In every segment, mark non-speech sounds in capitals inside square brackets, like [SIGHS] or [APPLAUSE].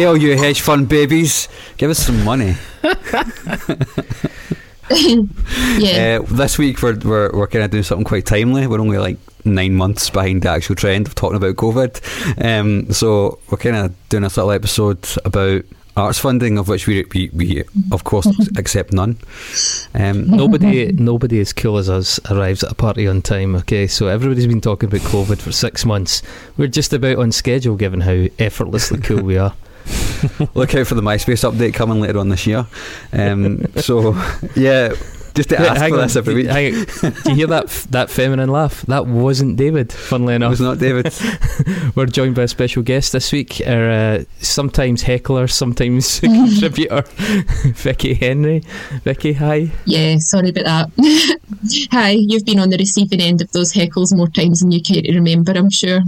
Hey, all you hedge fund babies, give us some money. [LAUGHS] [LAUGHS] yeah. Uh, this week we're we're, we're kind of doing something quite timely. We're only like nine months behind the actual trend of talking about COVID. Um, so we're kind of doing a little episode about arts funding, of which we we, we of course [LAUGHS] accept none. Um, Nobody, nobody as cool as us arrives at a party on time. Okay, so everybody's been talking about COVID for six months. We're just about on schedule, given how effortlessly cool we are. [LAUGHS] look out for the MySpace update coming later on this year. Um, [LAUGHS] so yeah, just to Wait, ask hang for on, this every week. hang. Do you hear that that feminine laugh? That wasn't David. Funnily enough, It enough, was not David. [LAUGHS] we're joined by a special guest this week. Our uh, sometimes heckler, sometimes contributor, Vicki Henry. Vicki, hi. Yeah, sorry about that. Hi, you've been on the receiving end of those heckles more times than you care to remember, I'm sure.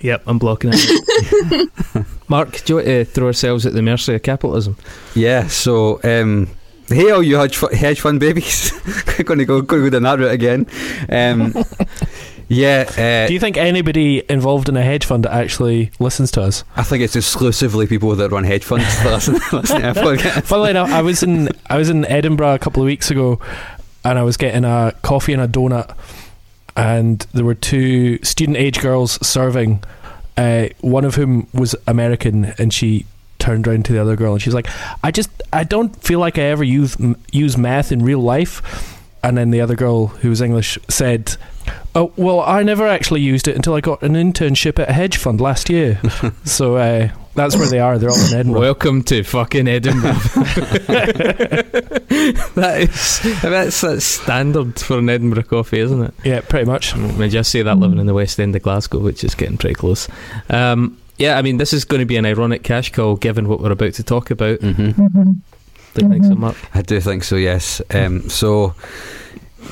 Yep, I'm blocking it. Mark, do you want to throw ourselves at the mercy of capitalism? Yeah. So. Um, Hey, all you hedge, fu- hedge fund babies! [LAUGHS] going to go, going to go down that route again. Um, [LAUGHS] yeah, uh, Do you think anybody involved in a hedge fund actually listens to us? I think it's exclusively people that run hedge funds that [LAUGHS] listen, listen to our. Funnily enough, I was in I was in Edinburgh a couple of weeks ago, and I was getting a coffee and a donut, and there were two student age girls serving. Uh, one of whom was American, and she turned around to the other girl and she's like, "I just I don't feel like I ever use use math in real life." And then the other girl, who was English, said, "Oh well, I never actually used it until I got an internship at a hedge fund last year." [LAUGHS] so uh, that's where they are. They're all in Edinburgh. Welcome to fucking Edinburgh. [LAUGHS] that is that's, that's standard for an Edinburgh coffee, isn't it? yeah, pretty much. I mean, just say that living in the West End of Glasgow, which is getting pretty close. Um, yeah, I mean, this is going to be an ironic cash call given what we're about to talk about. hmm Do you think so, Mark? I do think so. Yes. Um, so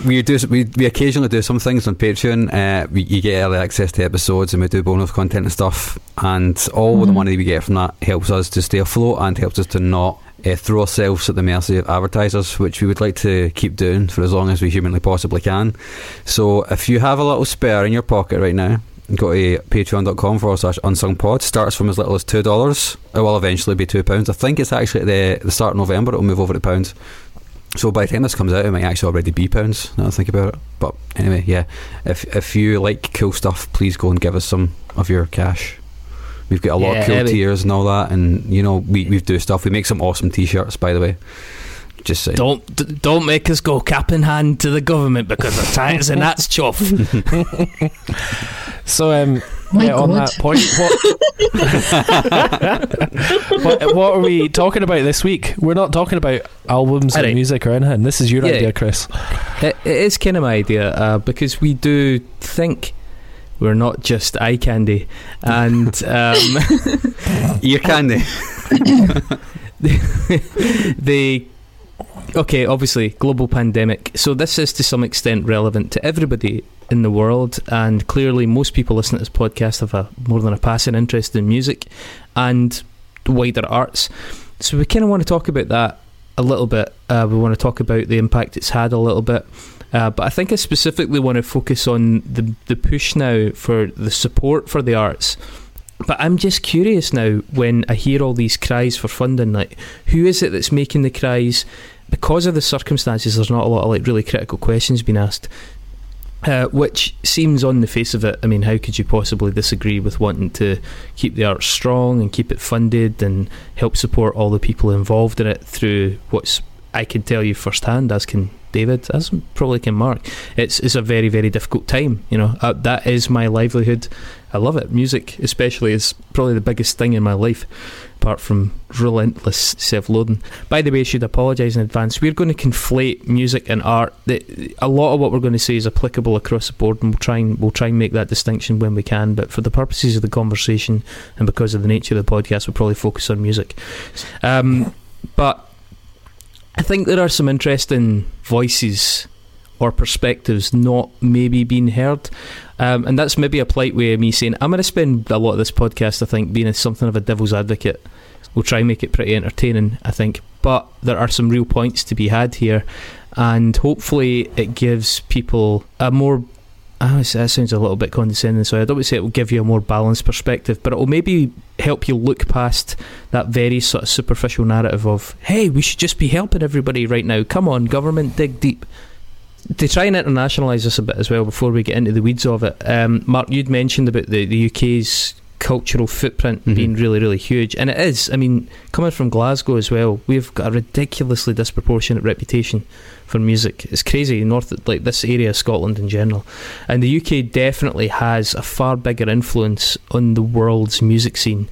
we do we, we occasionally do some things on Patreon. Uh, we, you get early access to episodes, and we do bonus content and stuff. And all the Mhm. money we get from that helps us to stay afloat and helps us to not. Uh, throw ourselves at the mercy of advertisers, which we would like to keep doing for as long as we humanly possibly can. So, if you have a little spare in your pocket right now, go to patreon.com forward slash unsung pod. Starts from as little as $2. It will eventually be £2. I think it's actually at the, the start of November, it'll move over to pounds. So by the time this comes out, it might actually already be pounds. Now I think about it. But anyway, yeah. If if you like cool stuff, please go and give us some of your cash. We've got a lot Yeah, of cool tiers and all that, and you know we we do stuff. We make some awesome t-shirts, by the way. Just saying. Don't d- don't make us go cap in hand to the government because the times and that's [LAUGHS] chuff. [LAUGHS] [LAUGHS] So, um, My yeah, on that point, what, [LAUGHS] [LAUGHS] what, what are we talking about this week? We're not talking about albums Alright. and music or anything. This is your Yeah. idea, Chris. it, it is kind of my idea uh, because we do think we're not just eye candy, and um, [LAUGHS] Ear candy. the okay, obviously global pandemic. So this is to some extent relevant to everybody in the world, and clearly most people listening to this podcast have a more than a passing interest in music and wider arts. So we kind of want to talk about that a little bit. Uh, we want to talk about the impact it's had a little bit. Uh, but I think I specifically want to focus on the the push now for the support for the arts. But I'm just curious now when I hear all these cries for funding, like who is it that's making the cries? Because of the circumstances, there's not a lot of like really critical questions being asked. Uh, which seems on the face of it, I mean, how could you possibly disagree with wanting to keep the arts strong and keep it funded and help support all the people involved in it through what's I can tell you firsthand, as can David, as probably can Mark. It's it's a very very difficult time. You know uh, that is my livelihood. I love it. Music, especially, is probably the biggest thing in my life, apart from relentless self-loathing. By the way, I should apologise in advance. We're going to conflate music and art. A lot of what we're going to say is applicable across the board, and we'll try and we'll try and make that distinction when we can. But for the purposes of the conversation and because of the nature of the podcast, we'll probably focus on music. Um, but I think there are some interesting voices or perspectives not maybe being heard. Um, and that's maybe a polite way of me saying I'm going to spend a lot of this podcast, I think, being something of a devil's advocate. We'll try and make it pretty entertaining, I think. But there are some real points to be had here, and hopefully it gives people a more Oh, that sounds a little bit condescending. So I don't say it will give you a more balanced perspective, but it will maybe help you look past that very sort of superficial narrative of, "Hey, we should just be helping everybody right now. Come on, government, dig deep." To try and internationalise this a bit as well before we get into the weeds of it, um, Mark, you'd mentioned about the, the UK's cultural footprint Mhm. being really, really huge, and it is. I mean, coming from Glasgow as well, we've got a ridiculously disproportionate reputation for music. It's crazy, north like this area of Scotland in general, and the UK definitely has a far bigger influence on the world's music scene,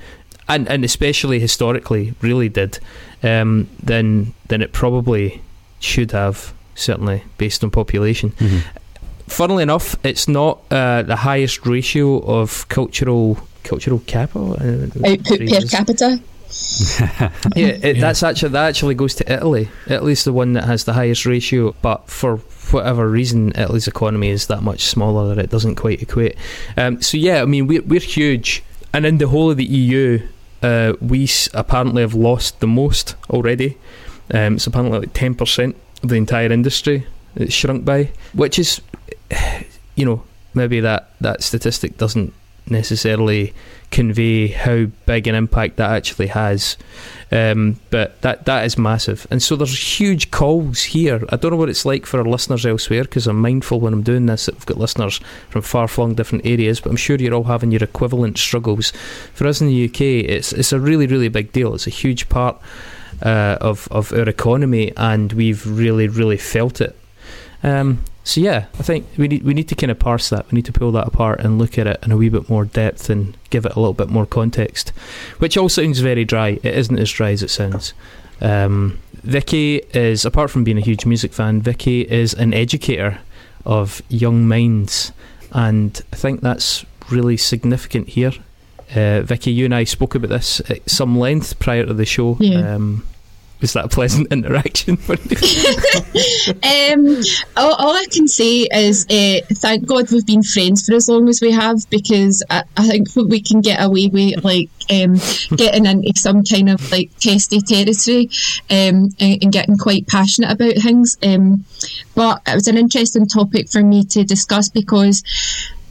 and and especially historically, really did, um, than than it probably should have. Certainly, based on population. Mhm. Funnily enough, it's not uh, the highest ratio of cultural cultural capital uh, Output per capita. [LAUGHS] Yeah, it, Yeah. that's actually that actually goes to Italy. Italy's the one that has the highest ratio, but for whatever reason, Italy's economy is that much smaller that it doesn't quite equate. Um, so yeah, I mean we're we're huge, and in the whole of the EU, uh, we apparently have lost the most already. Um, it's apparently like ten percent of the entire industry it's shrunk by, which is, you know, maybe that that statistic doesn't necessarily convey how big an impact that actually has. Um, but that that is massive, and so there's huge calls here. I don't know what it's like for our listeners elsewhere because I'm mindful when I'm doing this that we've got listeners from far flung different areas. But I'm sure you're all having your equivalent struggles. For us in the UK, it's it's a really really big deal. It's a huge part uh, of of our economy, and we've really really felt it. Um, so yeah, I think we need we need to kind of parse that. We need to pull that apart and look at it in a wee bit more depth and give it a little bit more context. Which all sounds very dry. It isn't as dry as it sounds. Um, Vicki is, apart from being a huge music fan, Vicki is an educator of young minds, and I think that's really significant here. Uh, Vicki, you and I spoke about this at some length prior to the show. Yeah. Um, was that a pleasant [LAUGHS] interaction for you? [LAUGHS] um, all, all I can say is uh, thank God we've been friends for as long as we have because I, I think we can get away with like um, getting into some kind of like testy territory um, and, and getting quite passionate about things. Um, but it was an interesting topic for me to discuss because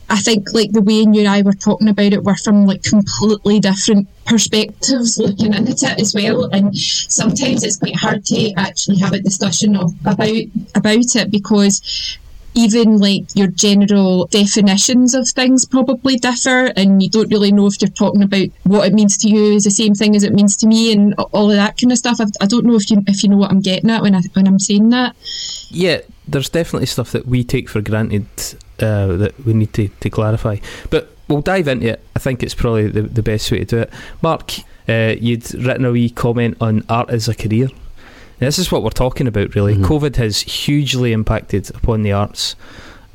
I think like the way you and I were talking about it, we're from like completely different perspectives looking at it as well. And sometimes it's quite hard to actually have a discussion of, about about it because even like your general definitions of things probably differ and you don't really know if you're talking about what it means to you is the same thing as it means to me and all of that kind of stuff. I, I don't know if you if you know what I'm getting at when I when I'm saying that. Yeah, there's definitely stuff that we take for granted uh, that we need to, to clarify. But we'll dive into it. I think it's probably the, the best way to do it. Mark, uh, you'd written a wee comment on art as a career. Now, this is what we're talking about, really. Mhm. COVID has hugely impacted upon the arts.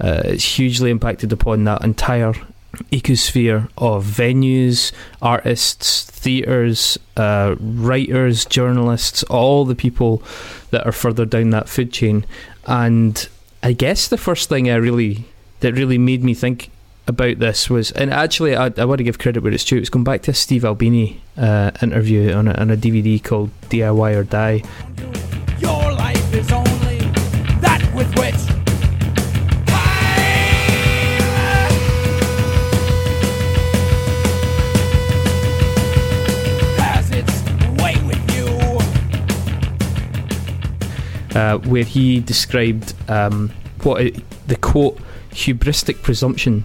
Uh, it's hugely impacted upon that entire ecosphere of venues, artists, theatres, uh, writers, journalists, all the people that are further down that food chain. And I guess the first thing I really that really made me think about this was, and actually I, I want to give credit where it's due. It's going back to a Steve Albini uh, interview on a, on a DVD called DIY or Die. Your life is only that with which has its way with you. uh, where he described um, what it, the quote hubristic presumption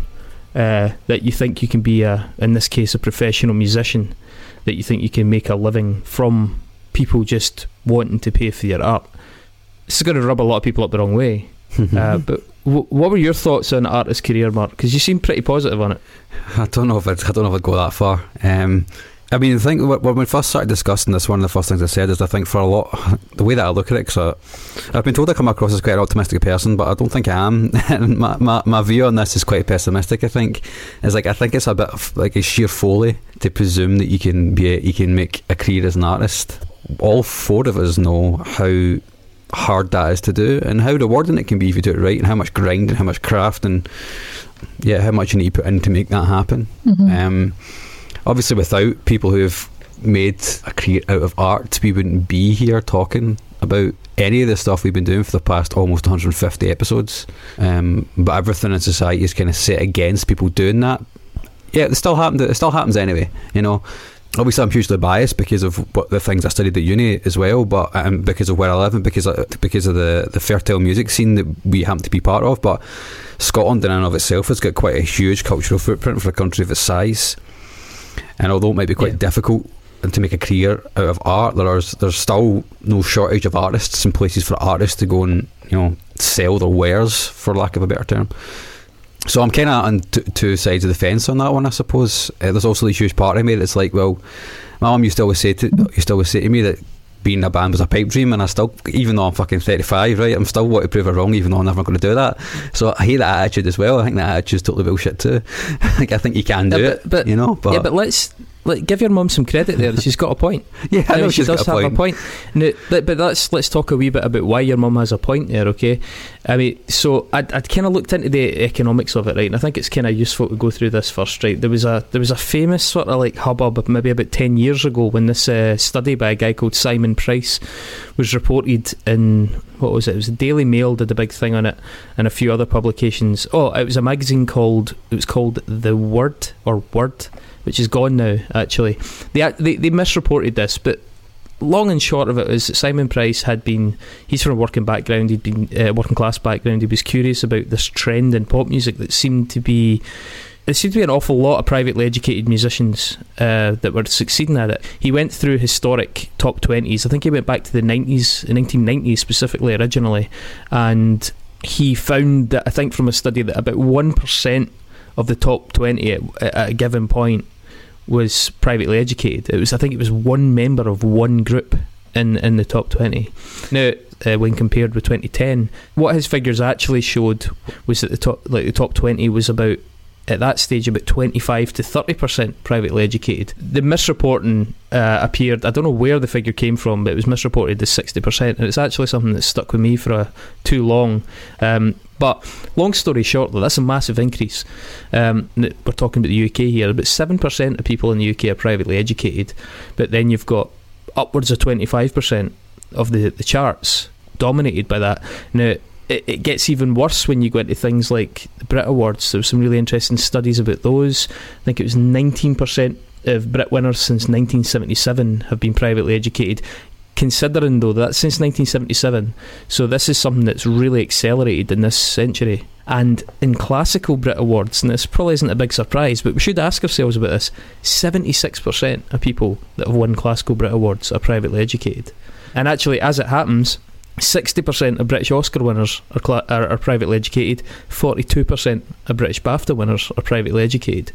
uh, that you think you can be a, in this case, a professional musician, that you think you can make a living from people just wanting to pay for your art. This is going to rub a lot of people up the wrong way. [LAUGHS] Uh, but w- what were your thoughts on artist career, Mark? Because you seem pretty positive on it. I don't know if I'd, I don't know if I'd go that far. Um, I mean, I think when we first started discussing this, one of the first things I said is I think for a lot, [LAUGHS] the way that I look at it, because I've been told I come across as quite an optimistic person, but I don't think I am. [LAUGHS] My, my, my view on this is quite pessimistic. I think is like I think it's a bit of like a sheer folly to presume that you can be a, you can make a career as an artist. All four of us know how hard that is to do and how rewarding it can be if you do it right and how much grind and how much craft and yeah how much you need to put in to make that happen Mhm. um, obviously without people who have made a career out of art we wouldn't be here talking about any of the stuff we've been doing for the past almost 150 episodes. Um, but everything in society is kind of set against people doing that. Yeah, it still happened. It still happens anyway. You know, obviously I'm hugely biased because of what the things I studied at uni as well, but um, because of where I live and because of, because of the the fertile music scene that we happen to be part of. But Scotland in and of itself has got quite a huge cultural footprint for a country of its size, and although it might be quite Yeah. difficult to make a career out of art, there is there's still no shortage of artists and places for artists to go and you know sell their wares, for lack of a better term. So I'm kind of on t- two sides of the fence on that one, I suppose. Uh, there's also the huge part of me that's like, well, my mum used to always say to used to always say to me that being in a band was a pipe dream, and I still, even though I'm fucking 35, right, I'm still want to prove her wrong, even though I'm never going to do that. So I hate that attitude as well. I think that attitude's totally bullshit too. [LAUGHS] like I think you can do Yeah, it, but- but- you know. But yeah, but let's like give your mum some credit there. She's got a point. [LAUGHS] yeah, I know she does a have point. a point. Now, but, but let's let's talk a wee bit about why your mum has a point there. Okay, I mean, so I'd, I'd kind of looked into the economics of it, right? And I think it's kind of useful to go through this first, right? There was a there was a famous sort of like hubbub maybe about ten years ago when this uh, study by a guy called Simon Price was reported in what was it? It was the Daily Mail did a big thing on it, and a few other publications. Oh, it was a magazine called it was called The Word or Word, which is gone now. Actually, they they, they misreported this, but long and short of it is Simon Price had been he's from a working background he'd been uh, working class background he was curious about this trend in pop music that seemed to be there seemed to be an awful lot of privately educated musicians uh, that were succeeding at it. He went through historic top 20s. I think he went back to the 90s, the 1990s specifically, originally. And he found that, I think from a study, that about 1% of the top 20 at, at a given point was privately educated. It was, I think, it was one member of one group in in the top twenty. Now, uh, when compared with 2010, what his figures actually showed was that the top, like the top 20, was about at that stage about 25 to 30 percent privately educated. The misreporting uh, appeared. I don't know where the figure came from, but it was misreported as 60 percent, and it's actually something that stuck with me for uh, too long. Um, but long story short, that's a massive increase. Um, we're talking about the UK here. About seven percent of people in the UK are privately educated, but then you've got upwards of twenty five percent of the the charts dominated by that. Now. It, it gets even worse when you go into things like the Brit Awards. There were some really interesting studies about those. I think it was 19% of Brit winners since 1977 have been privately educated. Considering though that since 1977, so this is something that's really accelerated in this century. And in classical Brit Awards, and this probably isn't a big surprise, but we should ask ourselves about this 76% of people that have won classical Brit Awards are privately educated. And actually, as it happens, 60% of British Oscar winners are, cla- are, are privately educated, 42% of British BAFTA winners are privately educated.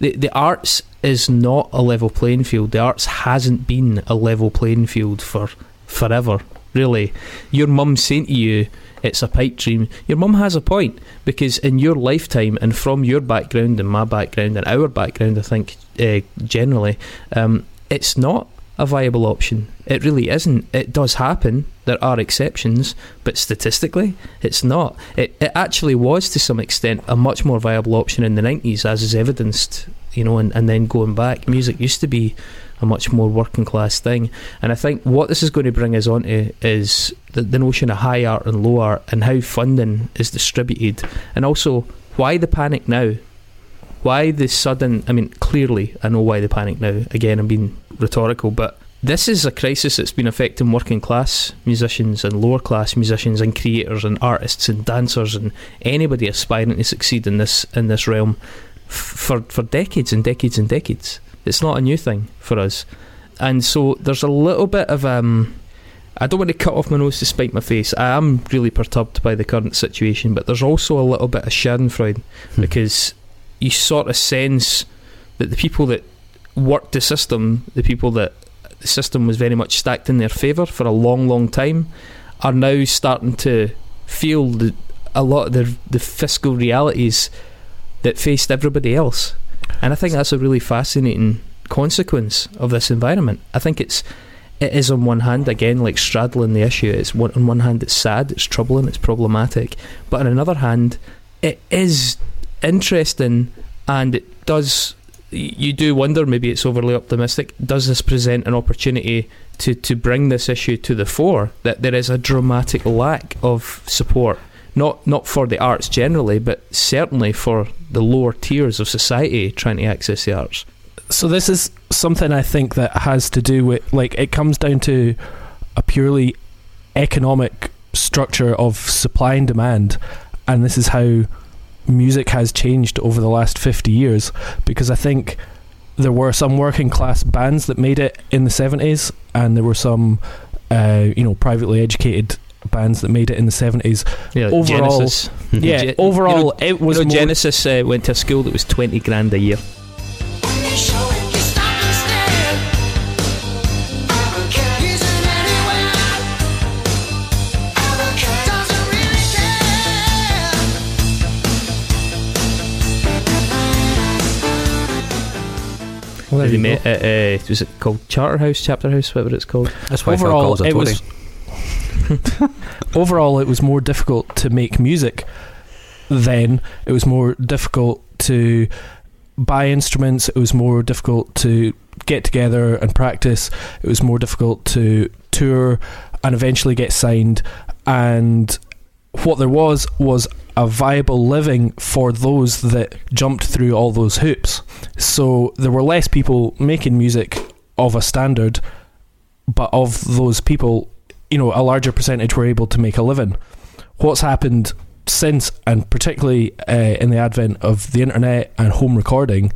The, the arts is not a level playing field. The arts hasn't been a level playing field for forever, really. Your mum saying to you, it's a pipe dream. Your mum has a point because in your lifetime and from your background and my background and our background, I think uh, generally, um, it's not a viable option. It really isn't. It does happen. There are exceptions, but statistically, it's not. It, it actually was to some extent a much more viable option in the 90s, as is evidenced, you know, and, and then going back. Music used to be a much more working class thing. And I think what this is going to bring us onto is the, the notion of high art and low art and how funding is distributed, and also why the panic now. Why the sudden? I mean, clearly, I know why the panic now. Again, I'm being rhetorical, but this is a crisis that's been affecting working class musicians and lower class musicians and creators and artists and dancers and anybody aspiring to succeed in this in this realm f- for for decades and decades and decades. It's not a new thing for us, and so there's a little bit of um. I don't want to cut off my nose to spite my face. I am really perturbed by the current situation, but there's also a little bit of Schadenfreude Hmm. because you sort of sense that the people that worked the system, the people that the system was very much stacked in their favour for a long, long time, are now starting to feel the, a lot of the, the fiscal realities that faced everybody else. And I think that's a really fascinating consequence of this environment. I think it's it is on one hand again like straddling the issue. It's one, on one hand it's sad, it's troubling, it's problematic, but on another hand, it is interesting and it does you do wonder maybe it's overly optimistic. Does this present an opportunity to, to bring this issue to the fore? That there is a dramatic lack of support, not not for the arts generally, but certainly for the lower tiers of society trying to access the arts. So this is something I think that has to do with like it comes down to a purely economic structure of supply and demand, and this is how music has changed over the last 50 years because I think there were some working class bands that made it in the 70s and there were some uh, you know privately educated bands that made it in the 70s Yeah, Overall- Genesis. yeah [LAUGHS] Ge- overall you know- it was you know, more, Genesis uh, went to a school that was twenty grand a year. Well, there They you met go. at, uh, was it called Charterhouse, Chapter House, whatever it's called? That's why Phil overall it it was [LAUGHS] [LAUGHS] overall it was more difficult to make music then. It was more difficult to buy instruments. It was more difficult to get together and practice. It was more difficult to tour and eventually get signed. And what there was was a viable living for those that jumped through all those hoops so there were less people making music of a standard but of those people, you know, a larger percentage were able to make a living. What's happened since, and particularly uh, in the advent of the internet and home recording,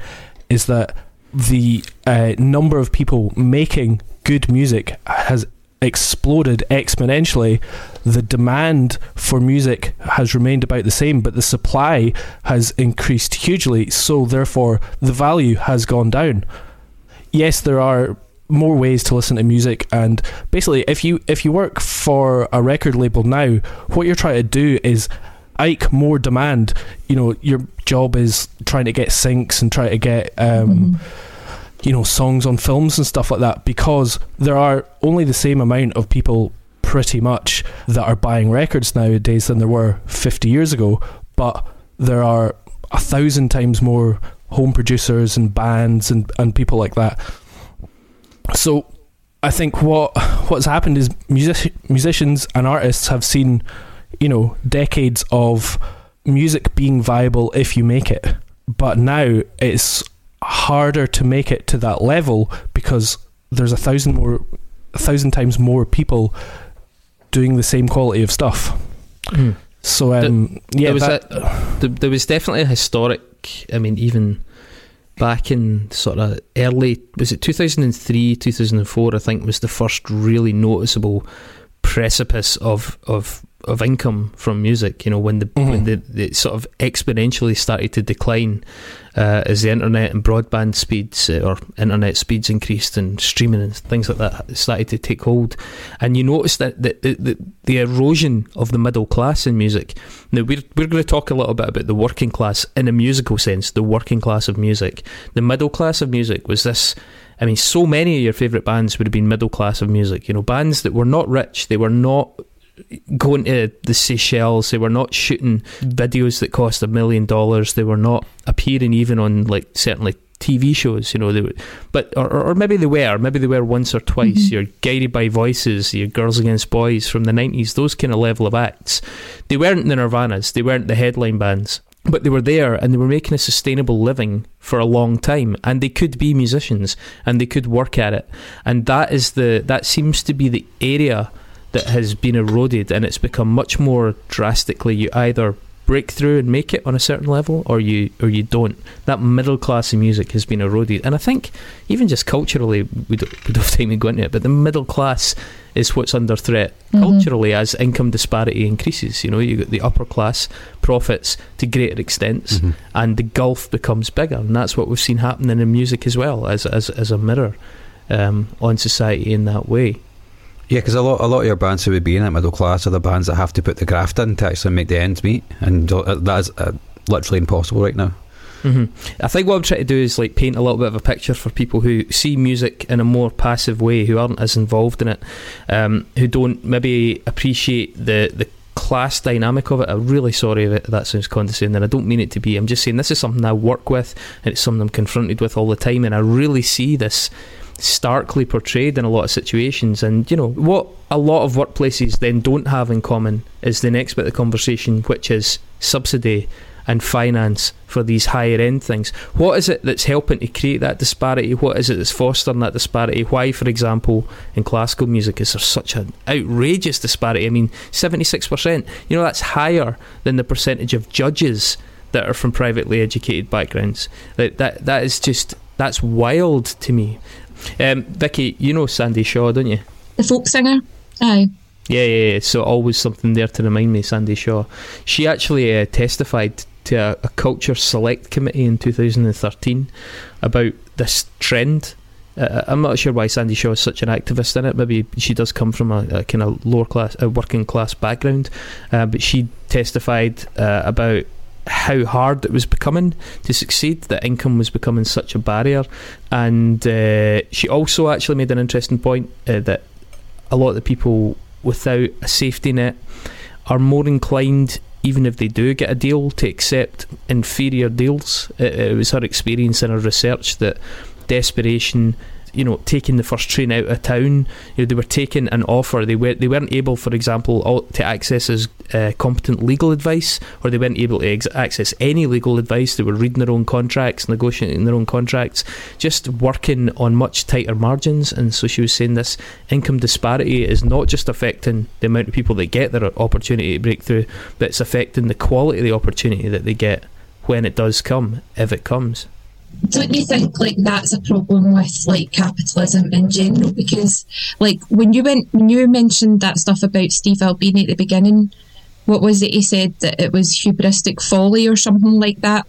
is that the uh, number of people making good music has exploded exponentially. The demand for music has remained about the same, but the supply has increased hugely. So, therefore, the value has gone down. Yes, there are more ways to listen to music and basically if you if you work for a record label now what you're trying to do is ike more demand you know your job is trying to get syncs and try to get um you know songs on films and stuff like that because there are only the same amount of people pretty much that are buying records nowadays than there were 50 years ago but there are a thousand times more home producers and bands and, and people like that so I think what what's happened is music, musicians and artists have seen, you know, decades of music being viable if you make it. But now it's harder to make it to that level because there's a thousand more a thousand times more people doing the same quality of stuff. So um, yeah, there was that, a, there, there was definitely a historic. I mean, even back in sort of early was it 2003 2004 I think was the first really noticeable precipice of of of income from music you know when the Mhm. when the, the sort of exponentially started to decline uh, as the internet and broadband speeds uh, or internet speeds increased and streaming and things like that started to take hold and you notice that the, the, the, the erosion of the middle class in music now we're, we're going to talk a little bit about the working class in a musical sense the working class of music the middle class of music was this I mean, so many of your favourite bands would have been middle class of music. You know, bands that were not rich, they were not going to the Seychelles, they were not shooting videos that cost a million dollars, they were not appearing even on like certainly TV shows. You know, they were, but or, or maybe they were, maybe they were once or twice. Mhm. Your Guided by Voices, your Girls Against Boys from the nineties, those kind of level of acts. They weren't the Nirvanas, they weren't the headline bands but they were there and they were making a sustainable living for a long time and they could be musicians and they could work at it and that is the that seems to be the area that has been eroded and it's become much more drastically you either break through and make it on a certain level or you or you don't. That middle class of music has been eroded. And i think even just culturally we don't, we don't have time to go into it but the middle class is what's under threat. Mhm. culturally as income disparity increases you know you got the upper class profits to greater extents Mhm. and the gulf becomes bigger. And that's what we've seen happening in music as well as as, as a mirror um, on society in that way Yeah, because a lot, a lot of your bands who would be in that middle class are the bands that have to put the graft in to actually make the ends meet, and uh, that is uh, literally impossible right now. hmm I think what I'm trying to do is like paint a little bit of a picture for people who see music in a more passive way, who aren't as involved in it, um, who don't maybe appreciate the the class dynamic of it. I'm really sorry if that sounds condescending. I don't mean it to be. I'm just saying this is something I work with, and it's something I'm confronted with all the time, and I really see this starkly portrayed in a lot of situations. And you know what a lot of workplaces then don't have in common is the next bit of conversation, which is subsidy and finance for these higher end things. What is it that's helping to create that disparity? What is it that's fostering that disparity? Why, for example, in classical music is there such an outrageous disparity? I mean, 76%, you know, that's higher than the percentage of judges that are from privately educated backgrounds. That, that, that is just, that's wild to me. Um, Vicki, you know Sandie Shaw, don't you? The folk singer? Aye. Yeah, yeah, yeah. So always something there to remind me, Sandie Shaw. She actually uh, testified to a, a culture select committee in 2013 about this trend. Uh, I'm not sure why Sandie Shaw is such an activist in it. Maybe she does come from a, a kind of lower class, a working class background. Uh, but she testified uh, about how hard it was becoming to succeed, that income was becoming such a barrier. And uh, she also actually made an interesting point uh, that a lot of the people without a safety net are more inclined even if they do get a deal to accept inferior deals it, it was her experience in her research that desperation you know taking the first train out of town. You know, they were taking an offer. They were they weren't able for example all, to access as uh, competent legal advice or they weren't able to ex- access any legal advice. They were reading their own contracts negotiating their own contracts just working on much tighter margins. And so she was saying this income disparity is not just affecting the amount of people that get their opportunity to break through but it's affecting the quality of the opportunity that they get when it does come if it comes don't you think like that's a problem with like capitalism in general? Because like when you went when you mentioned that stuff about Steve Albini at the beginning, what was it he said that it was hubristic folly or something like that?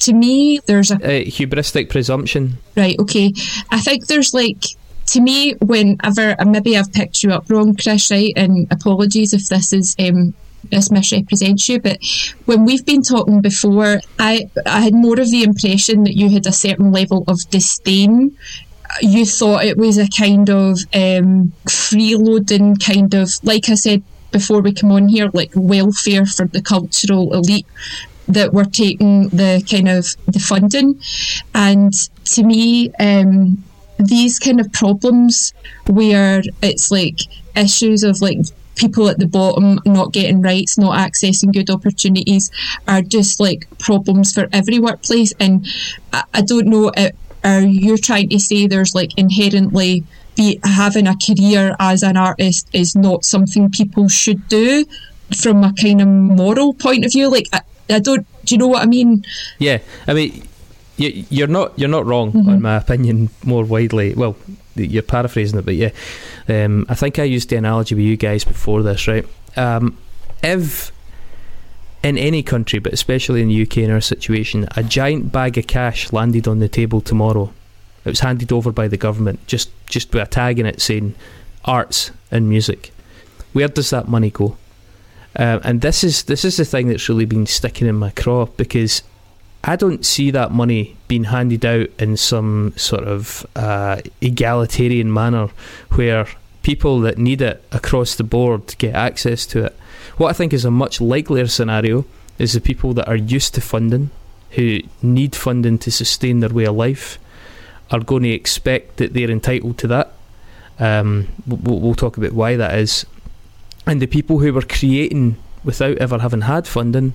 To me, there's a uh, hubristic presumption. Right. Okay. I think there's like to me, whenever maybe I've picked you up wrong, Chris, right? And apologies if this is um, this misrepresents you, but when we've been talking before, I I had more of the impression that you had a certain level of disdain. You thought it was a kind of um, freeloading kind of, like I said before we come on here, like welfare for the cultural elite that were taking the kind of the funding, and to me. Um, these kind of problems where it's like issues of like people at the bottom not getting rights, not accessing good opportunities are just like problems for every workplace. And I, I don't know, uh, are you trying to say there's like inherently be having a career as an artist is not something people should do from a kind of moral point of view? Like, I, I don't, do you know what I mean? Yeah, I mean, you, you're not you're not wrong Mhm. on my opinion more widely. Well, you're paraphrasing it, but yeah, um, I think I used the analogy with you guys before this, right? Um, if in any country, but especially in the UK in our situation, a giant bag of cash landed on the table tomorrow, it was handed over by the government, just just with a tag in it saying arts and music. Where does that money go? Um, and this is this is the thing that's really been sticking in my craw because I don't see that money being handed out in some sort of uh, egalitarian manner where people that need it across the board get access to it. What I think is a much likelier scenario is the people that are used to funding, who need funding to sustain their way of life, are going to expect that they're entitled to that. Um, we'll, we'll talk about why that is. And the people who were creating without ever having had funding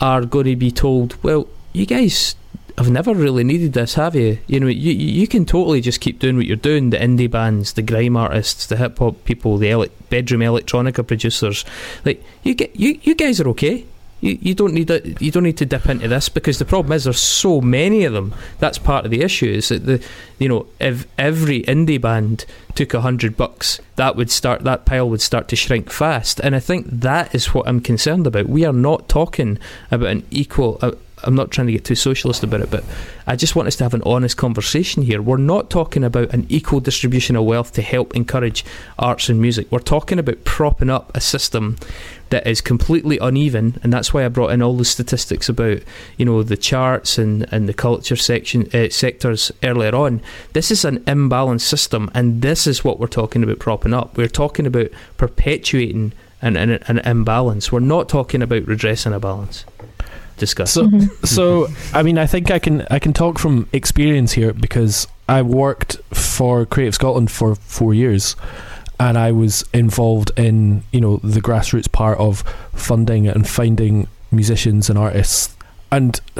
are going to be told, well, you guys have never really needed this, have you? You know, you you can totally just keep doing what you're doing. The indie bands, the grime artists, the hip hop people, the ele- bedroom electronica producers, like you get you you guys are okay. You, you don't need a, you don't need to dip into this because the problem is there's so many of them. That's part of the issue. Is that the you know if every indie band took a hundred bucks, that would start that pile would start to shrink fast. And I think that is what I'm concerned about. We are not talking about an equal. Uh, I'm not trying to get too socialist about it, but I just want us to have an honest conversation here. We're not talking about an equal distribution of wealth to help encourage arts and music. We're talking about propping up a system that is completely uneven, and that's why I brought in all the statistics about you know the charts and, and the culture section uh, sectors earlier on. This is an imbalanced system, and this is what we're talking about propping up. We're talking about perpetuating an imbalance. We're not talking about redressing a balance. Discuss. So, so I mean, I think I can I can talk from experience here because I worked for Creative Scotland for four years, and I was involved in you know the grassroots part of funding and finding musicians and artists, and [SIGHS]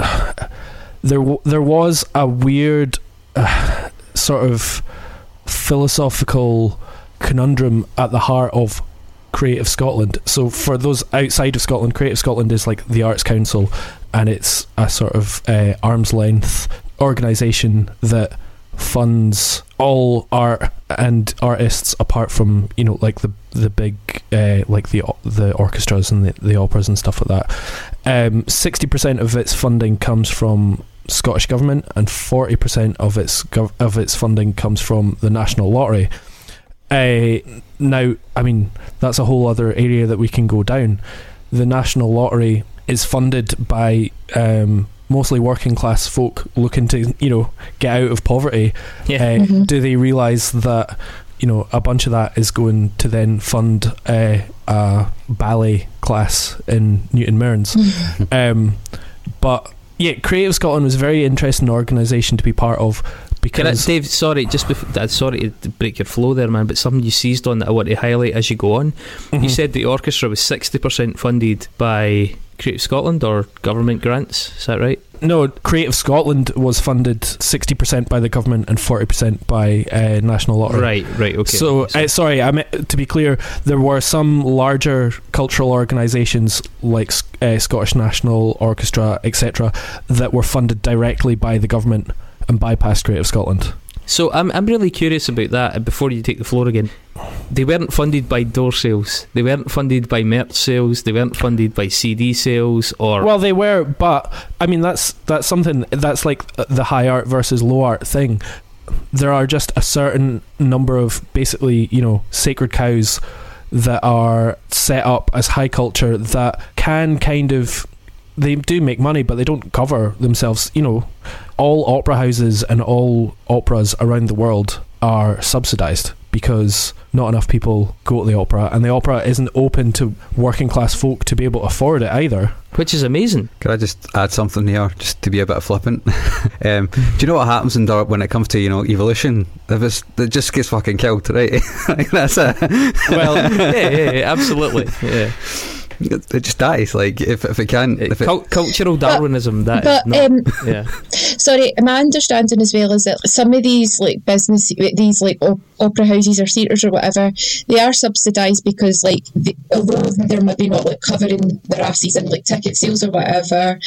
there w- there was a weird uh, [SIGHS] sort of philosophical conundrum at the heart of Creative Scotland. So for those outside of Scotland, Creative Scotland is like the Arts Council, and it's a sort of uh, arm's length organisation that funds all art and artists apart from you know like the the big uh, like the the orchestras and the, the operas and stuff like that. Um, Sixty percent of its funding comes from Scottish government, and forty percent of its gov- of its funding comes from the National Lottery. Uh, now, I mean, that's a whole other area that we can go down. The National Lottery is funded by um, mostly working class folk looking to, you know, get out of poverty. Yeah. Uh, Mhm. Do they realise that, you know, a bunch of that is going to then fund uh, a ballet class in Newton Mearns? um, but yeah, Creative Scotland was a very interesting organisation to be part of Can I, Dave, sorry, just before, uh, sorry to break your flow there, man, but something you seized on that I want to highlight as you go on. You Mhm. said the orchestra was 60% funded by Creative Scotland or government grants, is that right? No, Creative Scotland was funded 60% by the government and 40% by uh, National Lottery. Right, right, okay. So, uh, sorry, I meant, to be clear, there were some larger cultural organisations like uh, Scottish National Orchestra, etc., that were funded directly by the government and bypassed Creative Scotland. So I'm I'm really curious about that. And before you take the floor again, they weren't funded by door sales. They weren't funded by merch sales. They weren't funded by CD sales or Well, they were, but I mean that's that's something that's like uh, the high art versus low art thing. There are just a certain number of basically, you know, sacred cows that are set up as high culture that can kind of they do make money, but they don't cover themselves. You know, all opera houses and all operas around the world are subsidized because not enough people go to the opera, and the opera isn't open to working class folk to be able to afford it either. which is amazing. Could I just add something here, just to be a bit flippant? [LAUGHS] um, do you know what happens in Dart when it comes to you know evolution? If it's, it just gets fucking killed, right? [LAUGHS] Like, That's it. Well, [LAUGHS] yeah, yeah, yeah, absolutely. Yeah. It just dies. Like if, if it can, if it, Cul- cultural Darwinism. That is But not. um, yeah. [LAUGHS] sorry, my understanding as well is that some of these like business, these like op- opera houses or theatres or whatever, they are subsidised because like the, although they're maybe not like covering their asses in like ticket sales or whatever.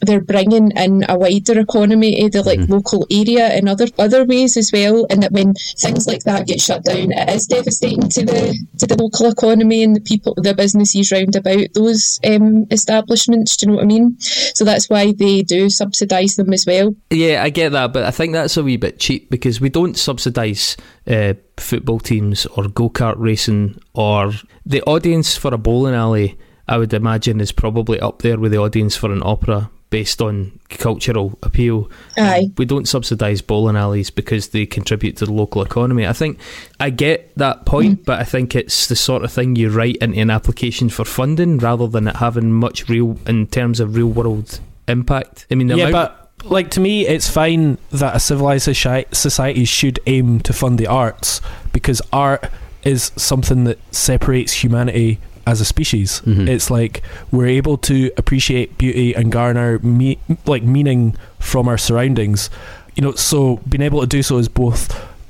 They're bringing in a wider economy to the like local area in other other ways as well, and that when things like that get shut down, it is devastating to the to the local economy and the people, the businesses round about those um, establishments. Do you know what I mean? So that's why they do subsidise them as well. Yeah, I get that, but I think that's a wee bit cheap because we don't subsidise uh, football teams or go kart racing or the audience for a bowling alley. I would imagine is probably up there with the audience for an opera based on cultural appeal. Aye. We don't subsidise bowling alleys because they contribute to the local economy. I think I get that point, mm. but I think it's the sort of thing you write into an application for funding rather than it having much real in terms of real world impact. I mean, yeah, amount- but like to me, it's fine that a civilized society should aim to fund the arts because art is something that separates humanity as a species. Mhm. It's like we're able to appreciate beauty and garner me- like meaning from our surroundings. You know, so being able to do so is both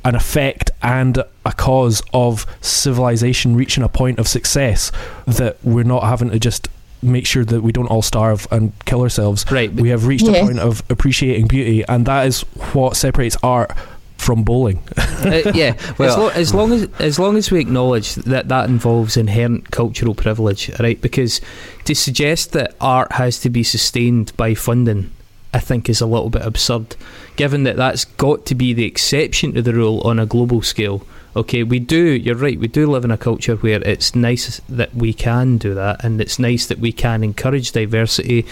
an effect and a cause of civilization reaching a point of success that we're not having to just make sure that we don't all starve and kill ourselves right, we have reached Yeah. a point of appreciating beauty, and that is what separates art from bowling. Uh, yeah, [LAUGHS] Well- as, lo- as long as as long as we acknowledge that that involves inherent cultural privilege, right? Because to suggest that art has to be sustained by funding, I think, is a little bit absurd, given that that's got to be the exception to the rule on a global scale. Okay, we do. You're right. We do live in a culture where it's nice that we can do that, and it's nice that we can encourage diversity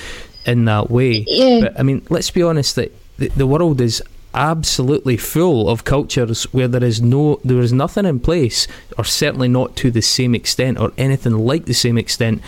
in that way. Yeah. But I mean, let's be honest that the, the world is absolutely full of cultures where there is no, there is nothing in place, or certainly not to the same extent, or anything like the same extent,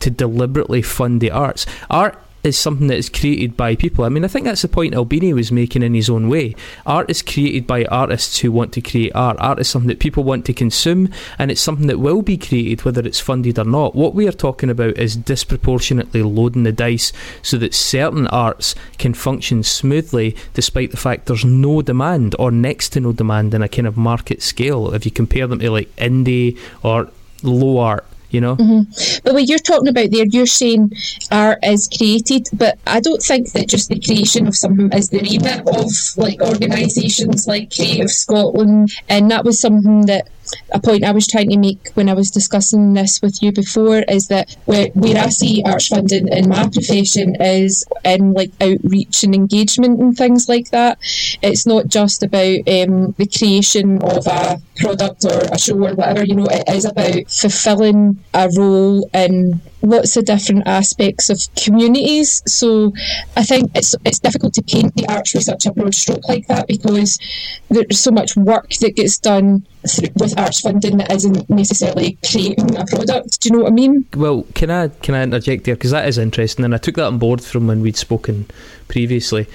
to deliberately fund the arts. Art is something that is created by people. I mean, I think that's the point Albini was making in his own way. Art is created by artists who want to create art. Art is something that people want to consume, and it's something that will be created whether it's funded or not. What we are talking about is disproportionately loading the dice so that certain arts can function smoothly despite the fact there's no demand or next to no demand in a kind of market scale. If you compare them to like indie or low art you know. Mm-hmm. But what you're talking about there, you're saying art is created, but I don't think that just the creation of something is the remit of like organisations like Creative Scotland, and that was something that a point I was trying to make when I was discussing this with you before is that where, where I see arts funding in my profession is in like outreach and engagement and things like that. It's not just about um, the creation of a product or a show or whatever, you know, it is about fulfilling a role in lots of different aspects of communities. So I think it's it's difficult to paint the arts with such a broad stroke like that because there's so much work that gets done with funding that isn't necessarily creating a product. Do you know what I mean? Well, can I can I interject there because that is interesting, and I took that on board from when we'd spoken previously.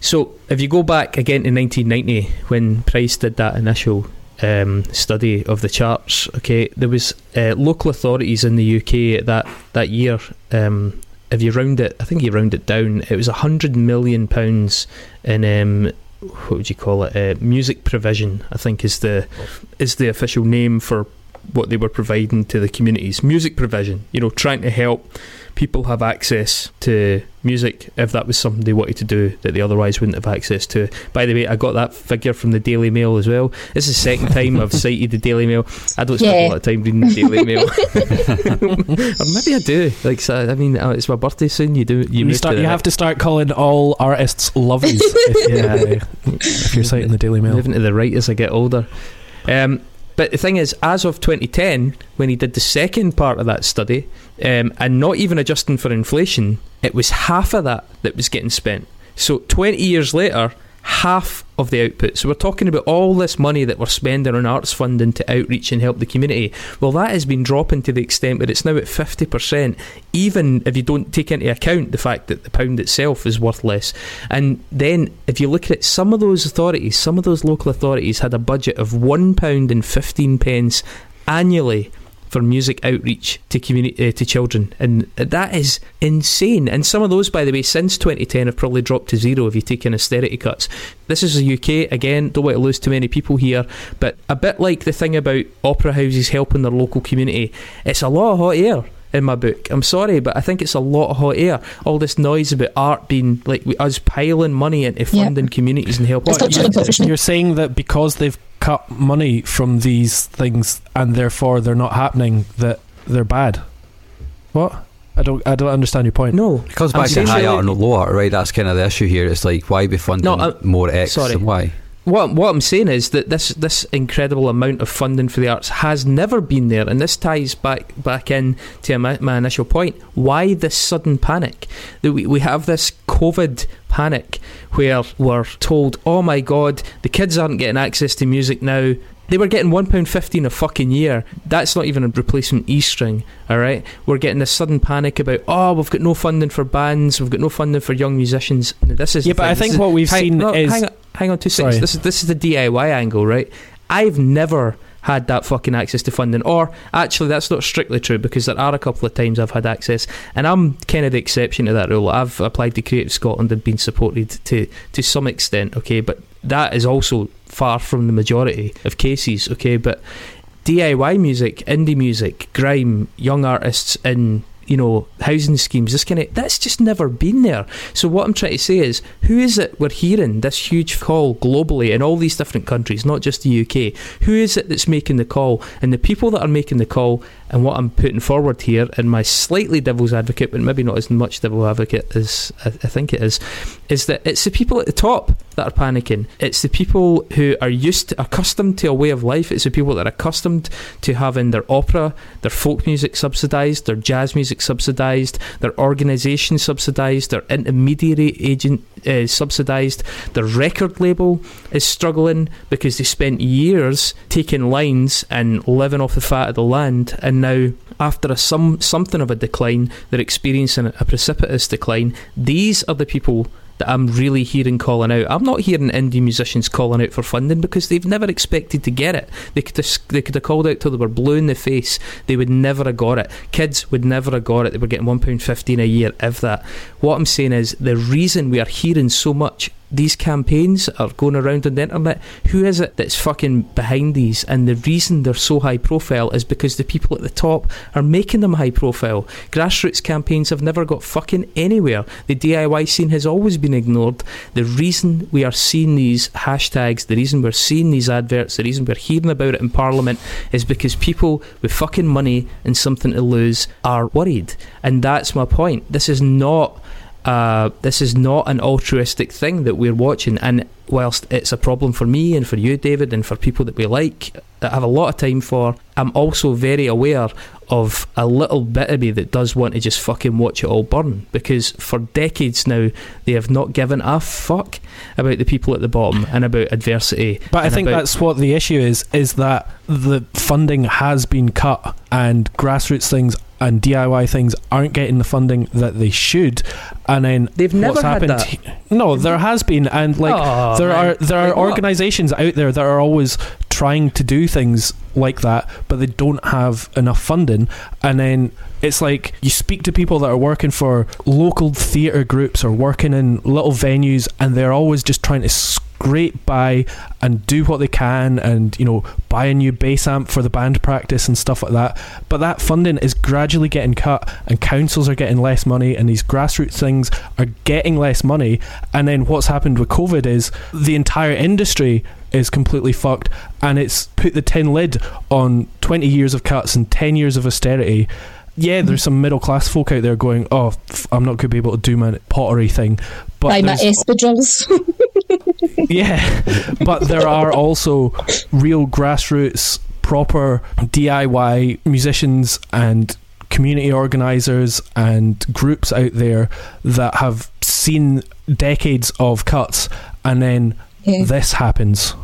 So if you go back again to 1990 when Price did that initial um, study of the charts. Okay, there was uh, local authorities in the UK that that year. Um, if you round it, I think you round it down. It was a hundred million pounds in um, what would you call it? Uh, music provision. I think is the is the official name for what they were providing to the communities. Music provision. You know, trying to help people have access to music if that was something they wanted to do that they otherwise wouldn't have access to. By the way, I got that figure from the Daily Mail as well. This is the second [LAUGHS] time I've cited the Daily Mail. I don't spend Yeah. a lot of time reading the Daily Mail, [LAUGHS] [LAUGHS] or maybe I do. Like, so, I mean, uh, it's my birthday soon. You do. You, You, start. to You have to start calling all artists lovers if, Yeah. uh, if you're citing the Daily Mail. moving to the right as I get older. Um, but the thing is, as of 2010, when he did the second part of that study, um, and not even adjusting for inflation, it was half of that that was getting spent. So 20 years later, half of the output. So we're talking about all this money that we're spending on arts funding to outreach and help the community. Well, that has been dropping to the extent that it's now at 50%, even if you don't take into account the fact that the pound itself is worth less. And then if you look at it, some of those authorities, some of those local authorities had a budget of £1 and 15 pence annually for music outreach to community uh, to children, and that is insane. And some of those, by the way, since 2010 have probably dropped to zero if you take in austerity cuts. This is the UK again. Don't want to lose too many people here, but a bit like the thing about opera houses helping their local community, it's a lot of hot air in my book. I'm sorry, but I think it's a lot of hot air. All this noise about art being like we- us piling money into Yeah. funding communities and helping. It's you're, you're saying that because they've cut money from these things and therefore they're not happening, that they're bad. What? I don't. I don't understand your point. No, It comes I'm back to saying high art and low art, right? That's kind of the issue here. It's like why be funding No, I- more X sorry. and why? What what I'm saying is that this this incredible amount of funding for the arts has never been there, and this ties back back in to my, my initial point. Why this sudden panic? That we we have this COVID panic where we're told, oh my god, the kids aren't getting access to music now. They were getting one pound fifty in a fucking year. That's not even a replacement E string. All right, we're getting this sudden panic about oh we've got no funding for bands, we've got no funding for young musicians. This is Yeah, but thing. I This think is- what we've hang, seen no, is hang on, two Sorry. seconds. This is this is the DIY angle, right? I've never had that fucking access to funding, or actually, that's not strictly true because there are a couple of times I've had access, and I'm kind of the exception to that rule. I've applied to Creative Scotland and been supported to to some extent, okay, but that is also far from the majority of cases, okay, but. DIY music, indie music, grime, young artists in you know housing schemes. This kind of that's just never been there. So what I'm trying to say is, who is it we're hearing this huge call globally in all these different countries, not just the UK? Who is it that's making the call? And the people that are making the call, and what I'm putting forward here, in my slightly devil's advocate, but maybe not as much devil advocate as I, I think it is, is that it's the people at the top that are panicking. It's the people who are used to, accustomed to a way of life. It's the people that are accustomed to having their opera, their folk music subsidised, their jazz music subsidised, their organisation subsidised, their intermediary agent uh, subsidised. Their record label is struggling because they spent years taking lines and living off the fat of the land, and now after a some something of a decline, they're experiencing a precipitous decline. These are the people that I'm really hearing calling out. I'm not hearing indie musicians calling out for funding because they've never expected to get it. They could have, they could have called out till they were blue in the face. They would never have got it. Kids would never have got it. They were getting one pound fifteen a year, if that. What I'm saying is the reason we are hearing so much these campaigns are going around on the internet. Who is it that's fucking behind these? And the reason they're so high profile is because the people at the top are making them high profile. Grassroots campaigns have never got fucking anywhere. The DIY scene has always been ignored. The reason we are seeing these hashtags, the reason we're seeing these adverts, the reason we're hearing about it in Parliament is because people with fucking money and something to lose are worried. And that's my point. This is not uh, this is not an altruistic thing that we're watching. And whilst it's a problem for me and for you, David, and for people that we like, that have a lot of time for, I'm also very aware of a little bit of me that does want to just fucking watch it all burn. Because for decades now, they have not given a fuck about the people at the bottom and about adversity. But I think that's what the issue is: is that the funding has been cut, and grassroots things and DIY things aren't getting the funding that they should. And then They've never what's had happened? No, there has been, and like Oh, there man. are there are Like organisations out there that are always trying to do things like that, but they don't have enough funding. And then it's like you speak to people that are working for local theatre groups or working in little venues, and they're always just trying to scrape buy and do what they can, and you know buy a new bass amp for the band practice and stuff like that. But that funding is gradually getting cut, and councils are getting less money, and these grassroots things are getting less money. And then what's happened with COVID is the entire industry is completely fucked, and it's put the tin lid on 20 years of cuts and 10 years of austerity. Yeah, mm-hmm. there's some middle class folk out there going, "Oh, f- I'm not going to be able to do my pottery thing," but Buy my there's- espadrilles. [LAUGHS] yeah, but there are also real grassroots, proper DIY musicians and community organizers and groups out there that have seen decades of cuts and then Yeah. this happens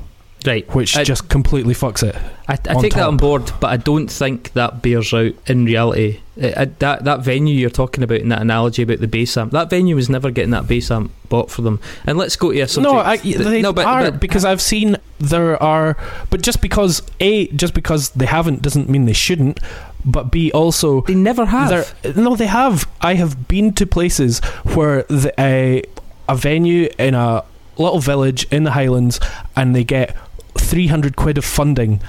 right. which I- just completely fucks it I, I take that on board, but I don't think that bears out in reality. Uh, uh, that that venue you're talking about in that analogy about the bass amp, that venue was never getting that bass amp bought for them. And let's go to a subject. no, I, they no, but, are but because I've seen there are, but just because a just because they haven't doesn't mean they shouldn't. But b also they never have. No, they have. I have been to places where the, a a venue in a little village in the Highlands, and they get three hundred quid of funding